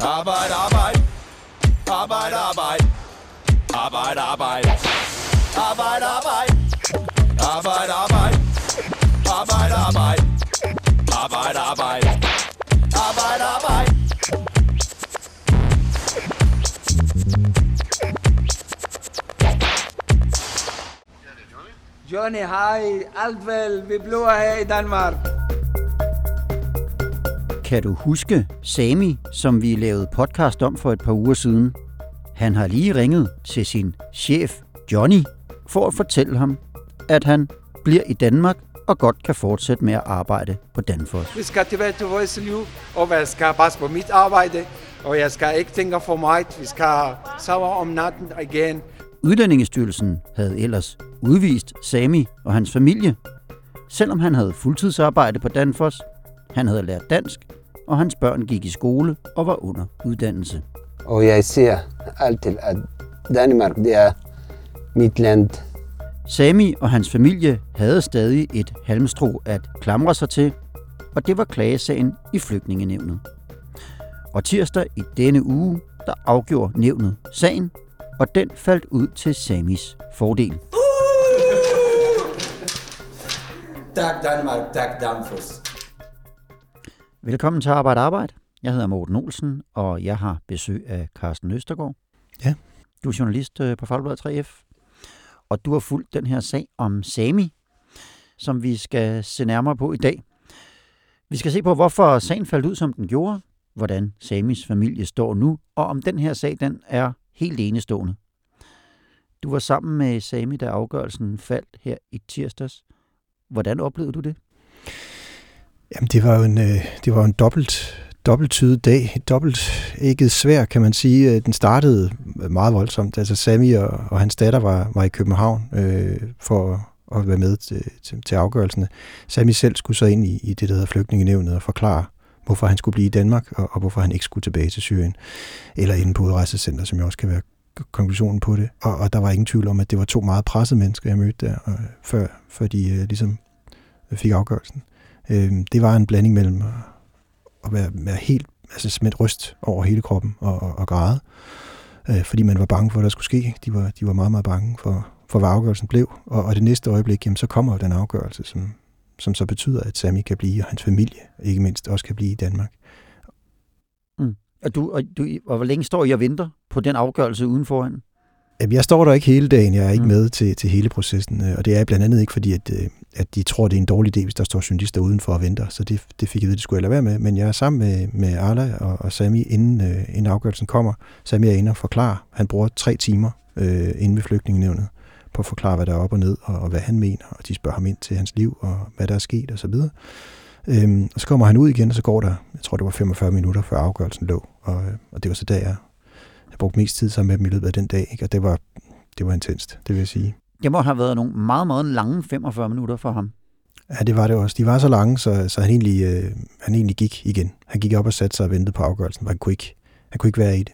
Arbejde, arbejde. Arbejde, arbejde. Arbejde, arbejde. Arbejde, arbejde. Arbejde, arbejde. Arbejde, arbejde. Arbejde, arbejde. Arbejde, arbejde. Johnny, hej. Alt vel. Vi bliver her i Danmark. Kan du huske Sami, som vi lavede podcast om for et par uger siden? Han har lige ringet til sin chef, Johnny, for at fortælle ham, at han bliver i Danmark og godt kan fortsætte med at arbejde på Danfoss. Vi skal tilbage til vores liv, og jeg skal passe på mit arbejde, og jeg skal ikke tænke for meget. Vi skal sove om natten igen. Udlændingestyrelsen havde ellers udvist Sami og hans familie, selvom han havde fuldtidsarbejde på Danfoss, han havde lært dansk, og hans børn gik i skole og var under uddannelse. Og jeg siger altid, at Danmark det er mit land. Sami og hans familie havde stadig et halmstrå at klamre sig til, og det var klagesagen i flygtningenævnet. Og tirsdag i denne uge, der afgjorde nævnet sagen, og den faldt ud til Samis fordel. Tak Danmark, tak Danfoss. Velkommen til Arbejde Arbejde. Jeg hedder Morten Olsen, og jeg har besøg af Carsten Østergaard. Ja. Du er journalist øh, på Fagbladet 3F, og du har fulgt den her sag om Sami, som vi skal se nærmere på i dag. Vi skal se på, hvorfor sagen faldt ud, som den gjorde, hvordan Samis familie står nu, og om den her sag den er helt enestående. Du var sammen med Sami, da afgørelsen faldt her i tirsdags. Hvordan oplevede du det? Jamen, det var jo en, øh, det var en dobbelt, dobbelttydet dag. Dobbelt ikke svær, kan man sige. Øh, den startede meget voldsomt. Altså Sami og, og hans datter var, var i København øh, for at være med til, til, til afgørelsene. Sami selv skulle så ind i, i det, der hedder flygtningenevnet og forklare, hvorfor han skulle blive i Danmark, og, og hvorfor han ikke skulle tilbage til Syrien, eller inde på udrejsecenter, som jo også kan være konklusionen på det. Og, og der var ingen tvivl om, at det var to meget pressede mennesker, jeg mødte der, og, før, før de øh, ligesom fik afgørelsen. Øh, det var en blanding mellem at, at være, være helt altså smidt ryst over hele kroppen og, og, og græde, øh, fordi man var bange for, hvad der skulle ske. De var, de var meget, meget bange for, for hvad afgørelsen blev. Og, og det næste øjeblik, jamen, så kommer den afgørelse, som, som så betyder, at Sami kan blive, og hans familie ikke mindst også kan blive i Danmark. Mm. Og, du, og, du, og hvor længe står I og venter på den afgørelse uden foran? Jamen, Jeg står der ikke hele dagen, jeg er ikke Mm. med til, til hele processen, øh, og det er blandt andet ikke, fordi at, øh, at de tror, det er en dårlig idé, hvis der står journalister udenfor og venter, så det, det fik jeg ved, det skulle jeg lade være med, men jeg er sammen med, med Arla og, og Sami, inden, øh, inden afgørelsen kommer. Sami er inde og forklarer, han bruger tre timer øh, inde ved flygtningenevnet på at forklare, hvad der er op og ned, og, og hvad han mener, og de spørger ham ind til hans liv, og hvad der er sket, og så videre. Øhm, og så kommer han ud igen, og så går der, jeg tror det var 45 minutter, før afgørelsen lå, og, øh, og det var så der, jeg, jeg brugte mest tid sammen med dem i løbet af den dag, ikke? og det var, det var intenst, det vil jeg sige. Det må have været nogle meget, meget lange 45 minutter for ham. Ja, det var det også. De var så lange, så, så han, egentlig, øh, han egentlig gik igen. Han gik op og satte sig og ventede på afgørelsen, for han kunne ikke, han kunne ikke være i det.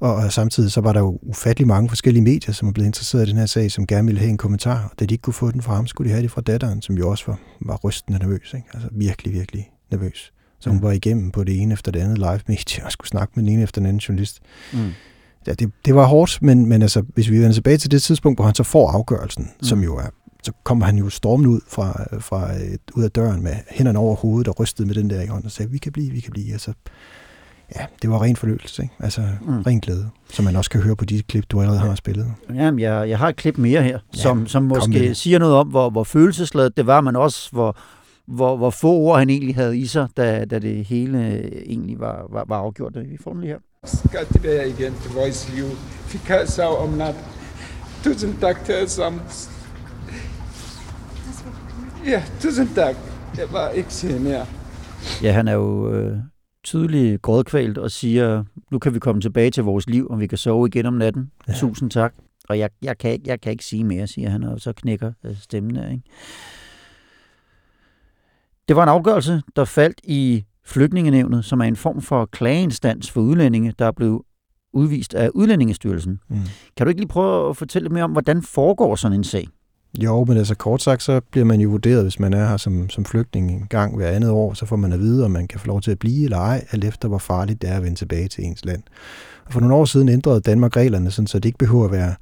Og, og samtidig så var der jo ufattelig mange forskellige medier, som er blevet interesseret i den her sag, som gerne ville have en kommentar. Og da de ikke kunne få den fra ham, skulle de have det fra datteren, som jo også var, var rystende nervøs. Ikke? Altså virkelig, virkelig nervøs. Så hun Ja. var igennem på det ene efter det andet live medie og skulle snakke med den ene efter den anden journalist. Mm. Ja, det, det var hårdt, men, men altså, hvis vi vender tilbage til det tidspunkt, hvor han så får afgørelsen, mm. som jo er, så kommer han jo stormende ud fra, fra et, ud af døren med hænderne over hovedet og rystede med den der i hånden og sagde, vi kan blive, vi kan blive. Altså, ja, det var ren forløselse, ikke? Altså, Mm. ren glæde, som man også kan høre på de klip, du allerede har spillet. Jamen, jeg, jeg har et klip mere her, Ja, som, som måske siger noget om, hvor, hvor følelsesladet det var, men også hvor, hvor, hvor få ord han egentlig havde i sig, da, da det hele egentlig var, var, var afgjort. Vi får den lige her. Skal tilbage igen til vores liv. Vi kan sove om natten. Tusind tak til alle sammen. Ja, tusind tak. Jeg var ikke sige mere. Ja, han er jo øh, tydeligt grådkvalt og siger, nu kan vi komme tilbage til vores liv, og vi kan sove igen om natten. Ja. Tusind tak. Og jeg, jeg, kan, ikke- jeg kan ikke sige mere, siger han, og så knækker øh, stemmen der. Ikke? Det var en afgørelse, der faldt i flygtningenævnet, som er en form for klageinstans for udlændinge, der blev udvist af Udlændingestyrelsen. Mm. Kan du ikke lige prøve at fortælle lidt mere om, hvordan foregår sådan en sag? Jo, men altså kort sagt, så bliver man jo vurderet, hvis man er her som, som flygtning en gang hver andet år, så får man at vide, om man kan få lov til at blive eller ej, alt efter hvor farligt det er at vende tilbage til ens land. Og for nogle år siden ændrede Danmark reglerne, sådan, så det ikke behøver at være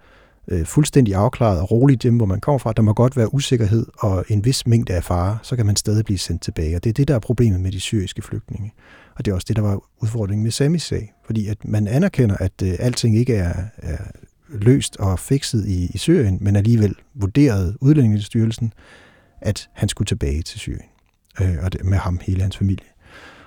øh, fuldstændig afklaret og roligt hjemme, hvor man kommer fra. Der må godt være usikkerhed og en vis mængde af fare, så kan man stadig blive sendt tilbage. Og det er det, der er problemet med de syriske flygtninge. Og det er også det, der var udfordringen med Samis sag. Fordi at man anerkender, at øh, alting ikke er, er løst og fikset i, i Syrien, men alligevel vurderede Udlændingestyrelsen, at han skulle tilbage til Syrien. Øh, og det, med ham hele hans familie.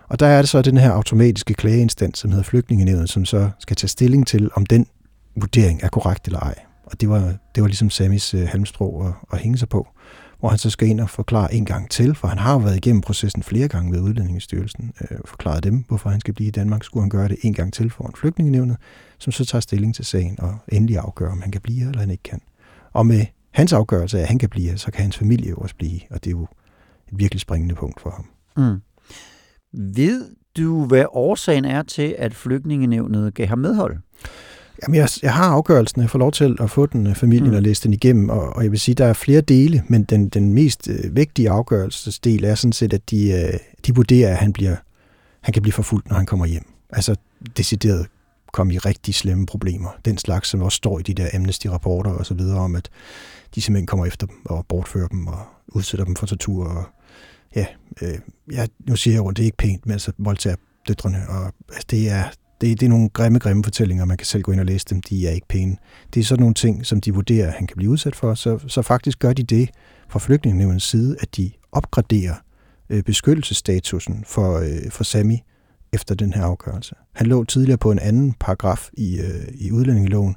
Og der er det så den her automatiske klageinstans, som hedder Flygtningenævnet, som så skal tage stilling til, om den vurdering er korrekt eller ej. Og det var, det var ligesom Samis øh, halmstrå at, at hænge sig på, hvor han så skal ind og forklare en gang til, for han har jo været igennem processen flere gange ved Udlændingestyrelsen, øh, forklaret dem, hvorfor han skal blive i Danmark. Skulle han gøre det en gang til foran flygtningenevnet, som så tager stilling til sagen og endelig afgør, om han kan blive eller han ikke kan. Og med hans afgørelse af, at han kan blive, så kan hans familie også blive, og det er jo et virkelig springende punkt for ham. Mm. Ved du, hvad årsagen er til, at flygtningenevnet gav ham medhold? Jamen, jeg, jeg har afgørelsen, jeg får lov til at få den øh, familien mm. og læse den igennem, og, og jeg vil sige, der er flere dele, men den, den mest øh, vigtige afgørelsesdel er sådan set, at de, øh, de vurderer, at han, bliver, han kan blive forfulgt, når han kommer hjem. Altså decideret komme i rigtig slemme problemer. Den slags, som også står i de der Amnesty-rapporter og så videre om, at de simpelthen kommer efter dem og bortfører dem og udsætter dem for tortur. Og, ja, øh, ja, nu siger jeg jo, det er ikke pænt, men altså voldtager døtrene. Og, altså, det, er, det, det er nogle grimme, grimme fortællinger, man kan selv gå ind og læse dem. De er ikke pæne. Det er sådan nogle ting, som de vurderer, at han kan blive udsat for. Så, så faktisk gør de det fra flygtningenevnens side, at de opgraderer øh, beskyttelsesstatusen for, øh, for Sami efter den her afgørelse. Han lå tidligere på en anden paragraf i, øh, i udlændingeloven,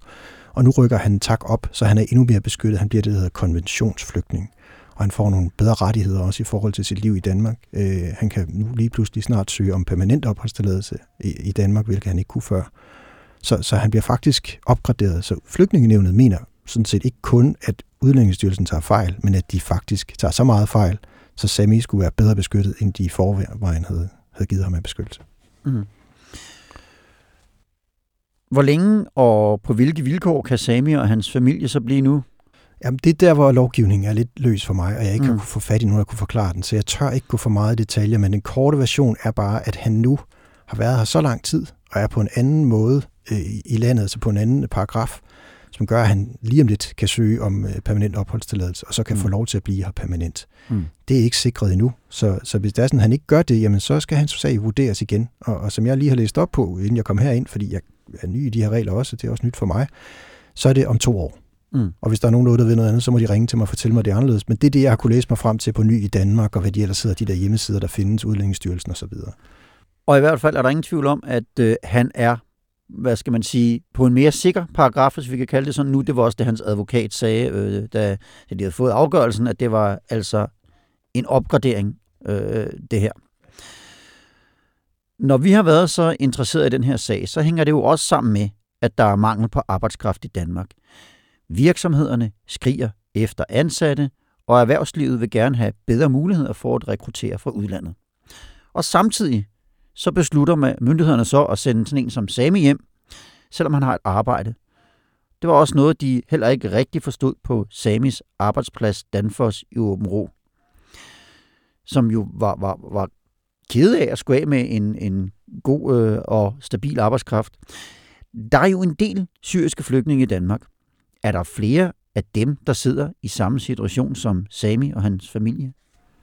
og nu rykker han tak op, så han er endnu mere beskyttet. Han bliver det, der hedder konventionsflygtning. Og han får nogle bedre rettigheder også i forhold til sit liv i Danmark. Øh, han kan nu lige pludselig snart søge om permanent opholdstilladelse i, i Danmark, hvilket han ikke kunne før. Så, så han bliver faktisk opgraderet. Så flygtningenevnet mener sådan set ikke kun, at Udlændingsstyrelsen tager fejl, men at de faktisk tager så meget fejl, så Sami skulle være bedre beskyttet, end de i forvejen havde, havde givet ham af beskyttelse. Mm. Hvor længe og på hvilke vilkår kan Sami og hans familie så blive nu? Jamen, det er der, hvor lovgivningen er lidt løs for mig, og jeg ikke mm. har kunne få fat i nogen, der kunne forklare den, så jeg tør ikke gå for meget i detaljer, men den korte version er bare, at han nu har været her så lang tid, og er på en anden måde øh, i landet, altså på en anden paragraf, som gør, at han lige om lidt kan søge om øh, permanent opholdstilladelse, og så kan. Mm. få lov til at blive her permanent. Mm. Det er ikke sikret endnu, så, så hvis det er sådan, at han ikke gør det, jamen så skal hans sag vurderes igen. Og, og som jeg lige har læst op på, inden jeg kom herind, fordi jeg er ny i de her regler også, det er også nyt for mig, så er det om to år. Mm. Og hvis der er nogen der ved noget andet, så må de ringe til mig og fortælle mig det er anderledes. Men det er det, jeg har kunne læse mig frem til på ny i Danmark, og hvad de ellers sidder, de der hjemmesider, der findes, Udlændingsstyrelsen osv. Og i hvert fald er der ingen tvivl om, at øh, han er, hvad skal man sige, på en mere sikker paragraf, hvis vi kan kalde det sådan nu. Det var også det, hans advokat sagde, øh, da, da de havde fået afgørelsen, at det var altså en opgradering, øh, det her. Når vi har været så interesseret i den her sag, så hænger det jo også sammen med, at der er mangel på arbejdskraft i Danmark. Virksomhederne skriger efter ansatte, og erhvervslivet vil gerne have bedre muligheder for at rekruttere fra udlandet. Og samtidig så beslutter man- myndighederne så at sende sådan en som Sami hjem, selvom han har et arbejde. Det var også noget, de heller ikke rigtig forstod på Samis arbejdsplads Danfoss i Åben Rå, som jo var, var, var ked af at skulle af med en, en god øh, og stabil arbejdskraft. Der er jo en del syriske flygtninge i Danmark. Er der flere af dem, der sidder i samme situation som Sami og hans familie?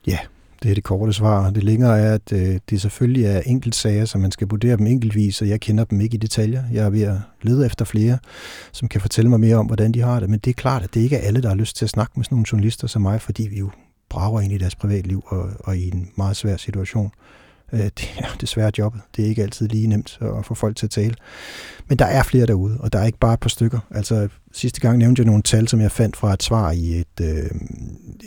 Ja, Det er det korte svar. Det længere er, at øh, det selvfølgelig er enkeltsager, så man skal vurdere dem enkeltvis, og jeg kender dem ikke i detaljer. Jeg er ved at lede efter flere, som kan fortælle mig mere om, hvordan de har det. Men det er klart, at det ikke er alle, der har lyst til at snakke med sådan nogle journalister som mig, fordi vi jo brager ind i deres privatliv og, og i en meget svær situation. Øh, Det er desværre jobbet. Det er ikke altid lige nemt at få folk til at tale. Men der er flere derude, og der er ikke bare et par stykker. Altså sidste gang nævnte jeg nogle tal, som jeg fandt fra et svar i et, øh,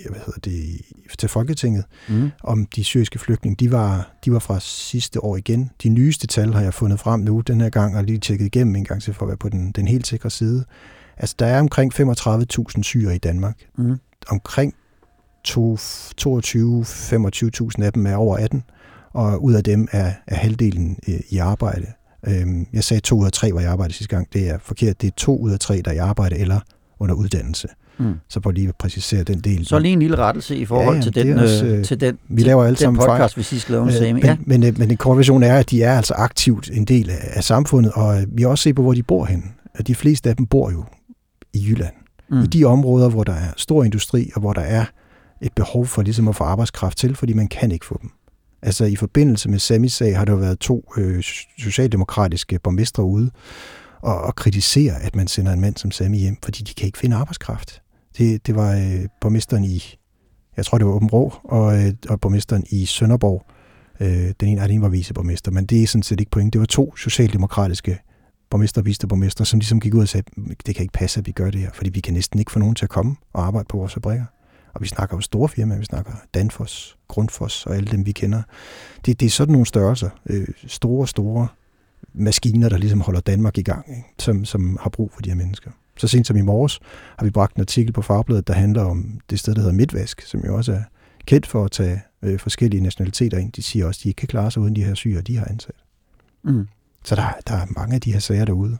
hvad hedder det, til Folketinget, Mm. om de syriske flygtninge, de var, de var fra sidste år igen. De nyeste tal har jeg fundet frem nu den her gang, og lige tjekket igennem en gang til for at være på den, den helt sikre side. Altså, der er omkring 35.000 syre i Danmark. Mm. Omkring to- 22-25.000 af dem er over 18, og ud af dem er, er halvdelen øh, i arbejde. Øhm, jeg sagde to ud af tre var i arbejde sidste gang. Det er forkert. Det er to ud af tre, der er i arbejde eller under uddannelse. Mm. Så på lige at præcisere den del. Så lige en lille rettelse i forhold Ja, ja, til, den, er også, øh, øh, til den, vi laver alle sammen fejl. podcast, vi sidst lavede Øh, men, Ja. men, øh, men den korte version er, at de er altså aktivt en del af, af samfundet, og øh, vi har også set på, hvor de bor hen. At de fleste af dem bor jo i Jylland. Mm. I de områder, hvor der er stor industri, og hvor der er et behov for ligesom at få arbejdskraft til, fordi man kan ikke få dem. Altså i forbindelse med Samis sag har der jo været to øh, socialdemokratiske borgmestre ude og, og kritisere, at man sender en mand som Sami hjem, fordi de kan ikke finde arbejdskraft. Det, det var øh, borgmesteren i, jeg tror det var Åben Rå, og, øh, og borgmesteren i Sønderborg. Øh, den ene, den ene var viceborgmester, men det er sådan set ikke point. Det var to socialdemokratiske borgmester og viceborgmester, som ligesom gik ud og sagde, det kan ikke passe, at vi gør det her, fordi vi kan næsten ikke få nogen til at komme og arbejde på vores fabrikker. Og vi snakker jo store firmaer, vi snakker Danfoss, Grundfos og alle dem, vi kender. Det, det er sådan nogle størrelser, øh, store, store maskiner, der ligesom holder Danmark i gang, ikke? Som, som har brug for de her mennesker. Så sent som i morges har vi bragt en artikel på Fagbladet, der handler om det sted, der hedder Midtvask, som jo også er kendt for at tage øh, forskellige nationaliteter ind. De siger også, at de ikke kan klare sig uden de her syre, de har ansat. Mm. Så der, der er mange af de her sager derude.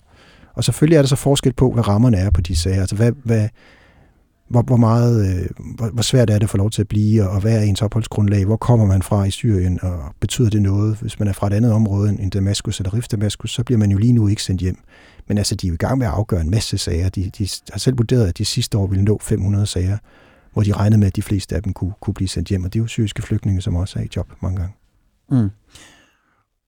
Og selvfølgelig er der så forskel på, hvad rammerne er på de sager. Altså hvad, hvad, hvor, hvor meget, øh, hvor, hvor svært er det at få lov til at blive, og hvad er ens opholdsgrundlag, hvor kommer man fra i Syrien, og betyder det noget, hvis man er fra et andet område end Damaskus eller Rif Damaskus, så bliver man jo lige nu ikke sendt hjem. Men altså, de er jo i gang med at afgøre en masse sager. De, de har selv vurderet, at de sidste år ville nå 500 sager, hvor de regnede med, at de fleste af dem kunne, kunne blive sendt hjem, og det er jo syriske flygtninge, som også er i job mange gange. Mm.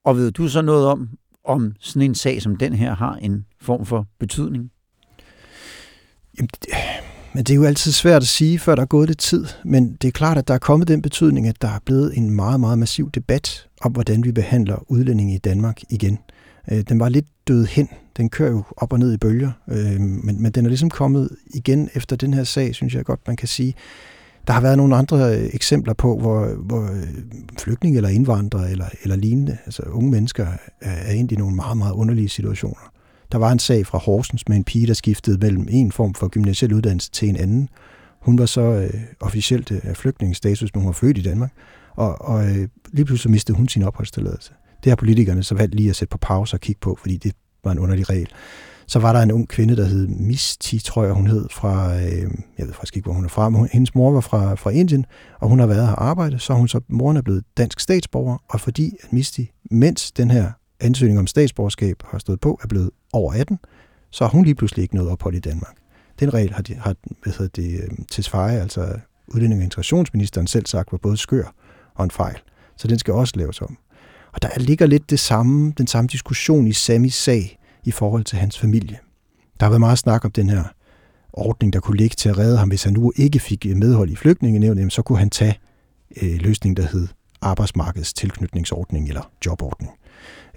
Og ved du så noget om, om sådan en sag som den her har en form for betydning? Jamen, det, men det er jo altid svært at sige, før der er gået lidt tid. Men det er klart, at der er kommet den betydning, at der er blevet en meget, meget massiv debat om, hvordan vi behandler udlændinge i Danmark igen. Øh, den var lidt død hen. Den kører jo op og ned i bølger. Øh, men, men den er ligesom kommet igen efter den her sag, synes jeg godt, man kan sige. Der har været nogle andre øh, eksempler på, hvor, hvor øh, flygtninge eller indvandrere eller, eller lignende, altså unge mennesker, er ind i nogle meget, meget underlige situationer. Der var en sag fra Horsens med en pige, der skiftede mellem en form for gymnasiel uddannelse til en anden. Hun var så øh, officielt øh, flygtningestatus, men hun var født i Danmark. Og, og øh, lige pludselig mistede hun sin opholdstilladelse. Det har politikerne så valgt lige at sætte på pause og kigge på, fordi det var en underlig regel. Så var der en ung kvinde, der hed Misti, tror jeg hun hed, fra, øh, jeg ved faktisk ikke, hvor hun er fra, men hun, hendes mor var fra, fra Indien, og hun har været her og arbejdet, så hun så, moren er blevet dansk statsborger, og fordi at Misti, mens den her ansøgning om statsborgerskab har stået på, er blevet over 18, så har hun lige pludselig ikke noget ophold i Danmark. Den regel har, de, har hvad hedder det, øhm, Tesfaye, altså udlænding- og integrationsministeren selv sagt, var både skør og en fejl. Så den skal også laves om. Og der ligger lidt det samme, den samme diskussion i Samis sag i forhold til hans familie. Der har været meget snak om den her ordning, der kunne ligge til at redde ham, hvis han nu ikke fik medhold i flygtningenævnet, så kunne han tage øh, løsningen, der hed arbejdsmarkedets tilknytningsordning eller jobordning,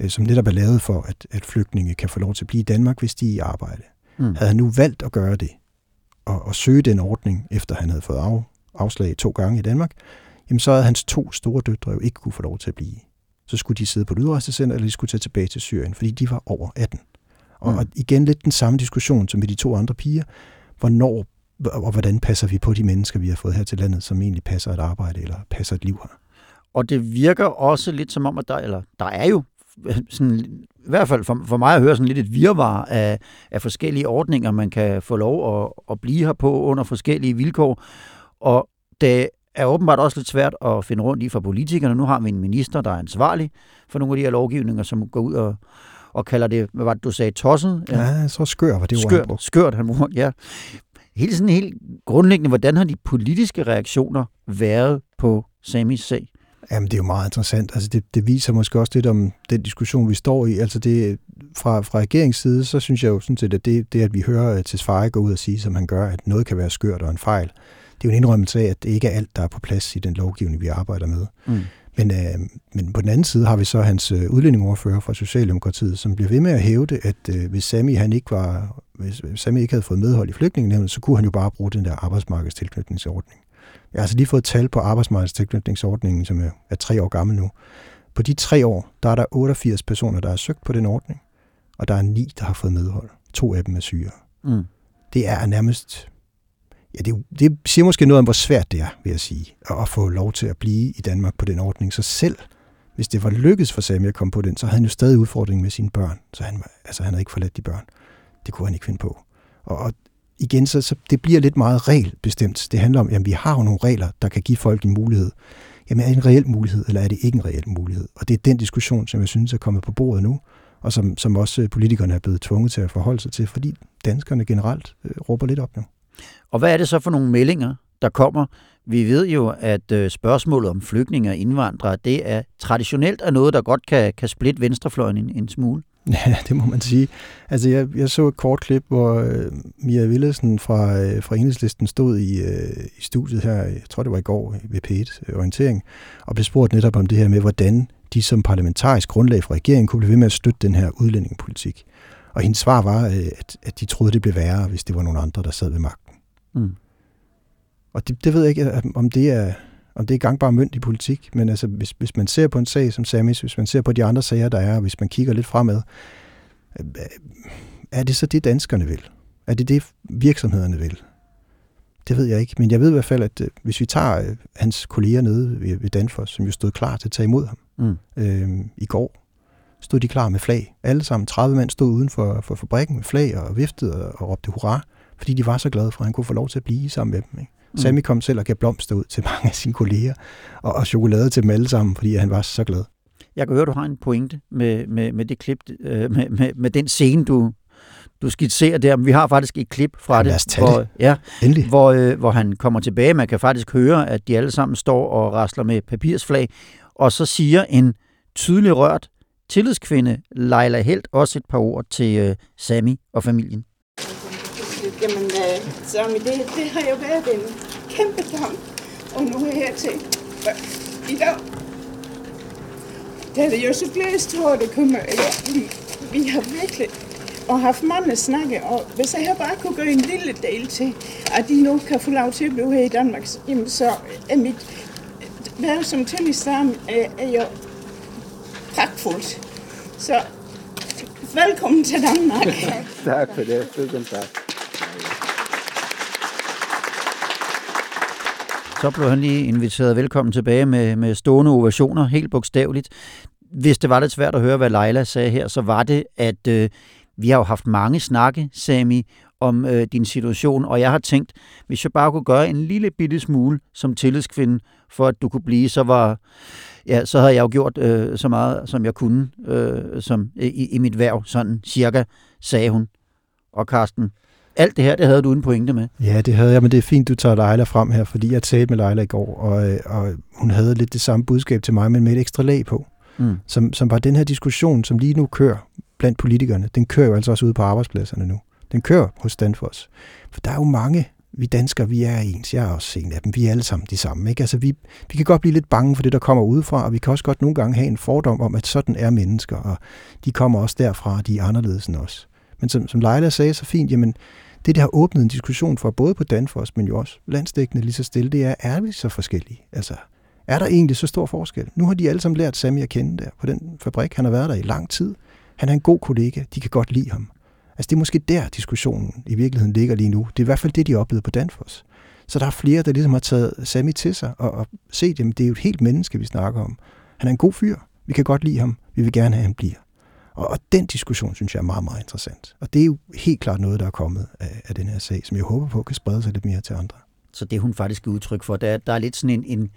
øh, som netop er lavet for, at, at flygtninge kan få lov til at blive i Danmark, hvis de er i arbejde. Mm. Havde han nu valgt at gøre det, og, og søge den ordning, efter han havde fået af, afslag to gange i Danmark, jamen så havde hans to store døtre jo ikke kunne få lov til at blive. Så skulle de sidde på et udrejsecenter, eller de skulle tage tilbage til Syrien, fordi de var over 18. Og, mm. og igen lidt den samme diskussion som med de to andre piger. Hvornår og hvordan passer vi på de mennesker, vi har fået her til landet, som egentlig passer et arbejde eller passer et liv her? Og det virker også lidt som om, at der, eller der er jo sådan, i hvert fald for, for mig at høre sådan lidt et virvar af, af forskellige ordninger, man kan få lov at, at blive her på under forskellige vilkår. Og det er åbenbart også lidt svært at finde rundt i for politikerne. Nu har vi en minister, der er ansvarlig for nogle af de her lovgivninger, som går ud og, og kalder det, hvad var det, du sagde, tosset? Ja, så skør var det skørt, ord, han Skørt, han brugte, ja. Helt sådan helt grundlæggende, hvordan har de politiske reaktioner været på Samis sag? Jamen, det er jo meget interessant. Altså, det, det viser måske også lidt om den diskussion, vi står i. Altså, det, fra, fra regeringens side, så synes jeg jo sådan set, at det, det at vi hører til Svare gå ud og sige, som han gør, at noget kan være skørt og en fejl, det er jo en indrømmelse af, at det ikke er alt, der er på plads i den lovgivning, vi arbejder med. Mm. Men, øh, men på den anden side har vi så hans øh, udlændingoverfører fra Socialdemokratiet, som bliver ved med at hævde, at øh, hvis Sami han ikke var, hvis Sami ikke havde fået medhold i flygtningenævnet, så kunne han jo bare bruge den der arbejdsmarkedstilknytningsordning. Jeg har altså lige fået tal på arbejdsmarkedstilknytningsordningen, som er, tre år gammel nu. På de tre år, der er der 88 personer, der har søgt på den ordning, og der er ni, der har fået medhold. To af dem er syge. Mm. Det er nærmest... Ja, det, det siger måske noget om, hvor svært det er, vil jeg sige, at få lov til at blive i Danmark på den ordning. Så selv hvis det var lykkedes for Sami at komme på den, så havde han jo stadig udfordring med sine børn. Så han, altså, han havde ikke forladt de børn. Det kunne han ikke finde på. Og, og igen, så, så det bliver lidt meget regelbestemt. Det handler om, at vi har jo nogle regler, der kan give folk en mulighed. Jamen er det en reel mulighed, eller er det ikke en reel mulighed? Og det er den diskussion, som jeg synes er kommet på bordet nu, og som, som også politikerne er blevet tvunget til at forholde sig til, fordi danskerne generelt øh, råber lidt op nu. Og hvad er det så for nogle meldinger, der kommer? Vi ved jo, at øh, spørgsmålet om flygtninge og indvandrere, det er traditionelt er noget, der godt kan, kan splitte venstrefløjen en, en smule. Ja, det må man sige. Altså, jeg, jeg så et kort klip, hvor øh, Mia Willesen fra, øh, fra Enhedslisten stod i, øh, i studiet her, jeg tror det var i går ved P1 øh, Orientering, og blev spurgt netop om det her med, hvordan de som parlamentarisk grundlag for regeringen kunne blive ved med at støtte den her udlændingepolitik. Og hendes svar var, øh, at, at de troede, det blev værre, hvis det var nogle andre, der sad ved magten. Mm. Og det, det ved jeg ikke, om det er, om det er gangbar mønt i politik, men altså, hvis, hvis man ser på en sag som Samis, hvis man ser på de andre sager, der er, hvis man kigger lidt fremad, øh, er det så det, danskerne vil? Er det det, virksomhederne vil? Det ved jeg ikke, men jeg ved i hvert fald, at øh, hvis vi tager øh, hans kolleger nede ved, Danfoss, som jo stod klar til at tage imod ham mm. øh, i går, stod de klar med flag. Alle sammen, 30 mand stod uden for, for fabrikken med flag og viftede og, og råbte hurra, fordi de var så glade for, at han kunne få lov til at blive sammen med dem. Ikke? Mm. Sammy kom selv og gav blomster ud til mange af sine kolleger, og, og chokolade til dem alle sammen, fordi han var så glad. Jeg kan høre, du har en pointe med, med, med det klip, øh, med, med, med den scene, du, du skitserer der. Men vi har faktisk et klip fra ja, det, hvor, ja, hvor, øh, hvor han kommer tilbage. Man kan faktisk høre, at de alle sammen står og rasler med papirsflag. Og så siger en tydelig rørt tillidskvinde, Leila Helt, også et par ord til øh, Sami og familien. Jamen, øh, Sami, det, det har jo været en kæmpe kamp, og nu er jeg til i dag. Det er jo så blæst, hvor det kommer. Ja, vi, vi har virkelig og haft mange snakke, og hvis jeg bare kunne gøre en lille del til, at de nu kan få lov til at blive her i Danmark, jamen så er mit værv som tillidsdame øh, er, er jo pragtfuldt. Så velkommen til Danmark. tak for det. Tusind tak. Så blev han lige inviteret velkommen tilbage med, med stående ovationer, helt bogstaveligt. Hvis det var lidt svært at høre, hvad Leila sagde her, så var det, at øh, vi har jo haft mange snakke, Sami, om øh, din situation, og jeg har tænkt, hvis jeg bare kunne gøre en lille bitte smule som tillidskvinde, for at du kunne blive, så var ja, så havde jeg jo gjort øh, så meget, som jeg kunne øh, som, i, i mit værv, sådan cirka, sagde hun. Og Karsten, alt det her, det havde du en pointe med. Ja, det havde jeg, men det er fint, du tager Leila frem her, fordi jeg talte med Leila i går, og, øh, og hun havde lidt det samme budskab til mig, men med et ekstra lag på. Mm. Som, som var den her diskussion, som lige nu kører blandt politikerne, den kører jo altså også ude på arbejdspladserne nu. Den kører hos Danfoss. For der er jo mange, vi danskere, vi er ens. Jeg er også en af dem. Vi er alle sammen de samme. Ikke? Altså, vi, vi kan godt blive lidt bange for det, der kommer udefra, og vi kan også godt nogle gange have en fordom om, at sådan er mennesker, og de kommer også derfra, og de er anderledes end os. Men som, som Leila sagde så fint, jamen, det, der har åbnet en diskussion for, både på Danfoss, men jo også landsdækkende lige så stille, det er, er vi så forskellige? Altså, er der egentlig så stor forskel? Nu har de alle sammen lært Sami at kende der på den fabrik. Han har været der i lang tid. Han er en god kollega. De kan godt lide ham. Altså det er måske der, diskussionen i virkeligheden ligger lige nu. Det er i hvert fald det, de oplevede på Danfoss. Så der er flere, der ligesom har taget Sami til sig og, og set, at det er jo et helt menneske, vi snakker om. Han er en god fyr. Vi kan godt lide ham. Vi vil gerne have, at han bliver. Og, og den diskussion, synes jeg er meget, meget interessant. Og det er jo helt klart noget, der er kommet af, af den her sag, som jeg håber på kan sprede sig lidt mere til andre. Så det hun faktisk er udtryk for, der, der er lidt sådan en, en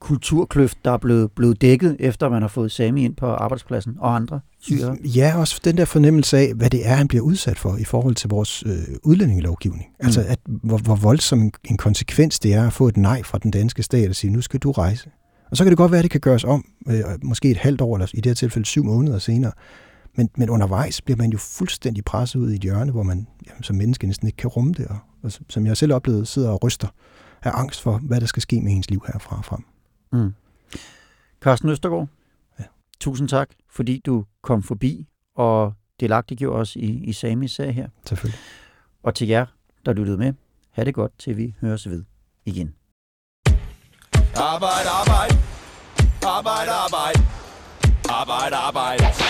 kulturkløft, der er blevet, blevet dækket, efter man har fået Sami ind på arbejdspladsen og andre syre. Ja, også den der fornemmelse af, hvad det er, han bliver udsat for i forhold til vores øh, udlændingelovgivning. Mm. Altså, at, hvor, hvor voldsom en, en konsekvens det er at få et nej fra den danske stat og sige, nu skal du rejse. Og så kan det godt være, at det kan gøres om, øh, måske et halvt år, eller i det her tilfælde syv måneder senere. Men, men undervejs bliver man jo fuldstændig presset ud i et hjørne, hvor man jamen, som menneske næsten ikke kan rumme det. Og, og som jeg selv oplevede, sidder og ryster af angst for, hvad der skal ske med ens liv herfra og frem. Mm. Carsten Østergaard, ja. tusind tak, fordi du kom forbi og delagtiggjorde os i, i Samis sag her. Selvfølgelig. Og til jer, der lyttede med, ha' det godt, til vi høres ved igen. Arbejde, arbejde. Arbejde, arbejde. Arbejde, arbejde.